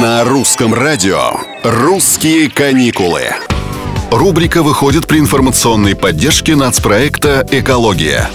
На русском радио «Русские каникулы». Рубрика выходит при информационной поддержке нацпроекта «Экология».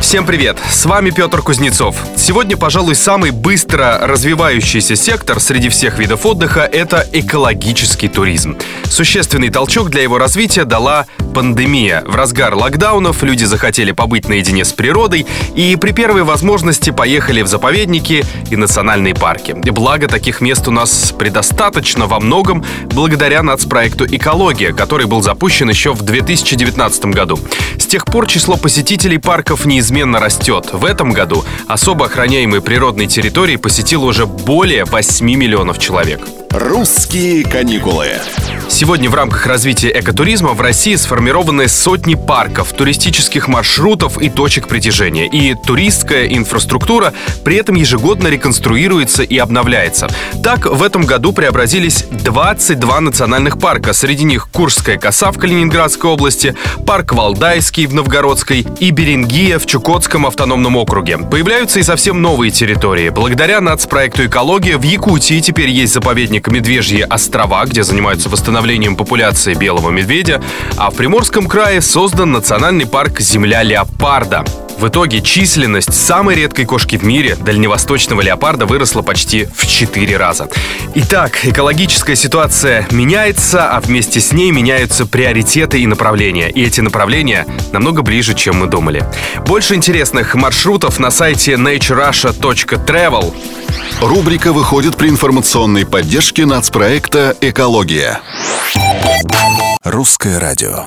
Всем привет! С вами Петр Кузнецов. Сегодня, пожалуй, самый быстро развивающийся сектор среди всех видов отдыха – это экологический туризм. Существенный толчок для его развития дала пандемия. В разгар локдаунов люди захотели побыть наедине с природой и при первой возможности поехали в заповедники и национальные парки. Благо, таких мест у нас предостаточно во многом благодаря нацпроекту «Экология», который был запущен еще в 2019 году. Тех пор число посетителей парков неизменно растет. В этом году особо охраняемые природные территории посетило уже более 8 миллионов человек. «Русские каникулы». Сегодня в рамках развития экотуризма в России сформированы сотни парков, туристических маршрутов и точек притяжения. И туристская инфраструктура при этом ежегодно реконструируется и обновляется. Так, в этом году преобразились 22 национальных парка. Среди них Курская коса в Калининградской области, парк Валдайский в Новгородской и Берингия в Чукотском автономном округе. Появляются и совсем новые территории. Благодаря нацпроекту «Экология» в Якутии теперь есть заповедник Медвежьи острова, где занимаются восстановлением восстановлением популяции белого медведя, а в Приморском крае создан национальный парк «Земля леопарда». В итоге численность самой редкой кошки в мире, дальневосточного леопарда, выросла почти в 4 раза. Итак, экологическая ситуация меняется, а вместе с ней меняются приоритеты и направления. И эти направления намного ближе, чем мы думали. Больше интересных маршрутов на сайте naturerussia.travel. Рубрика выходит при информационной поддержке нацпроекта «Экология». Русское радио.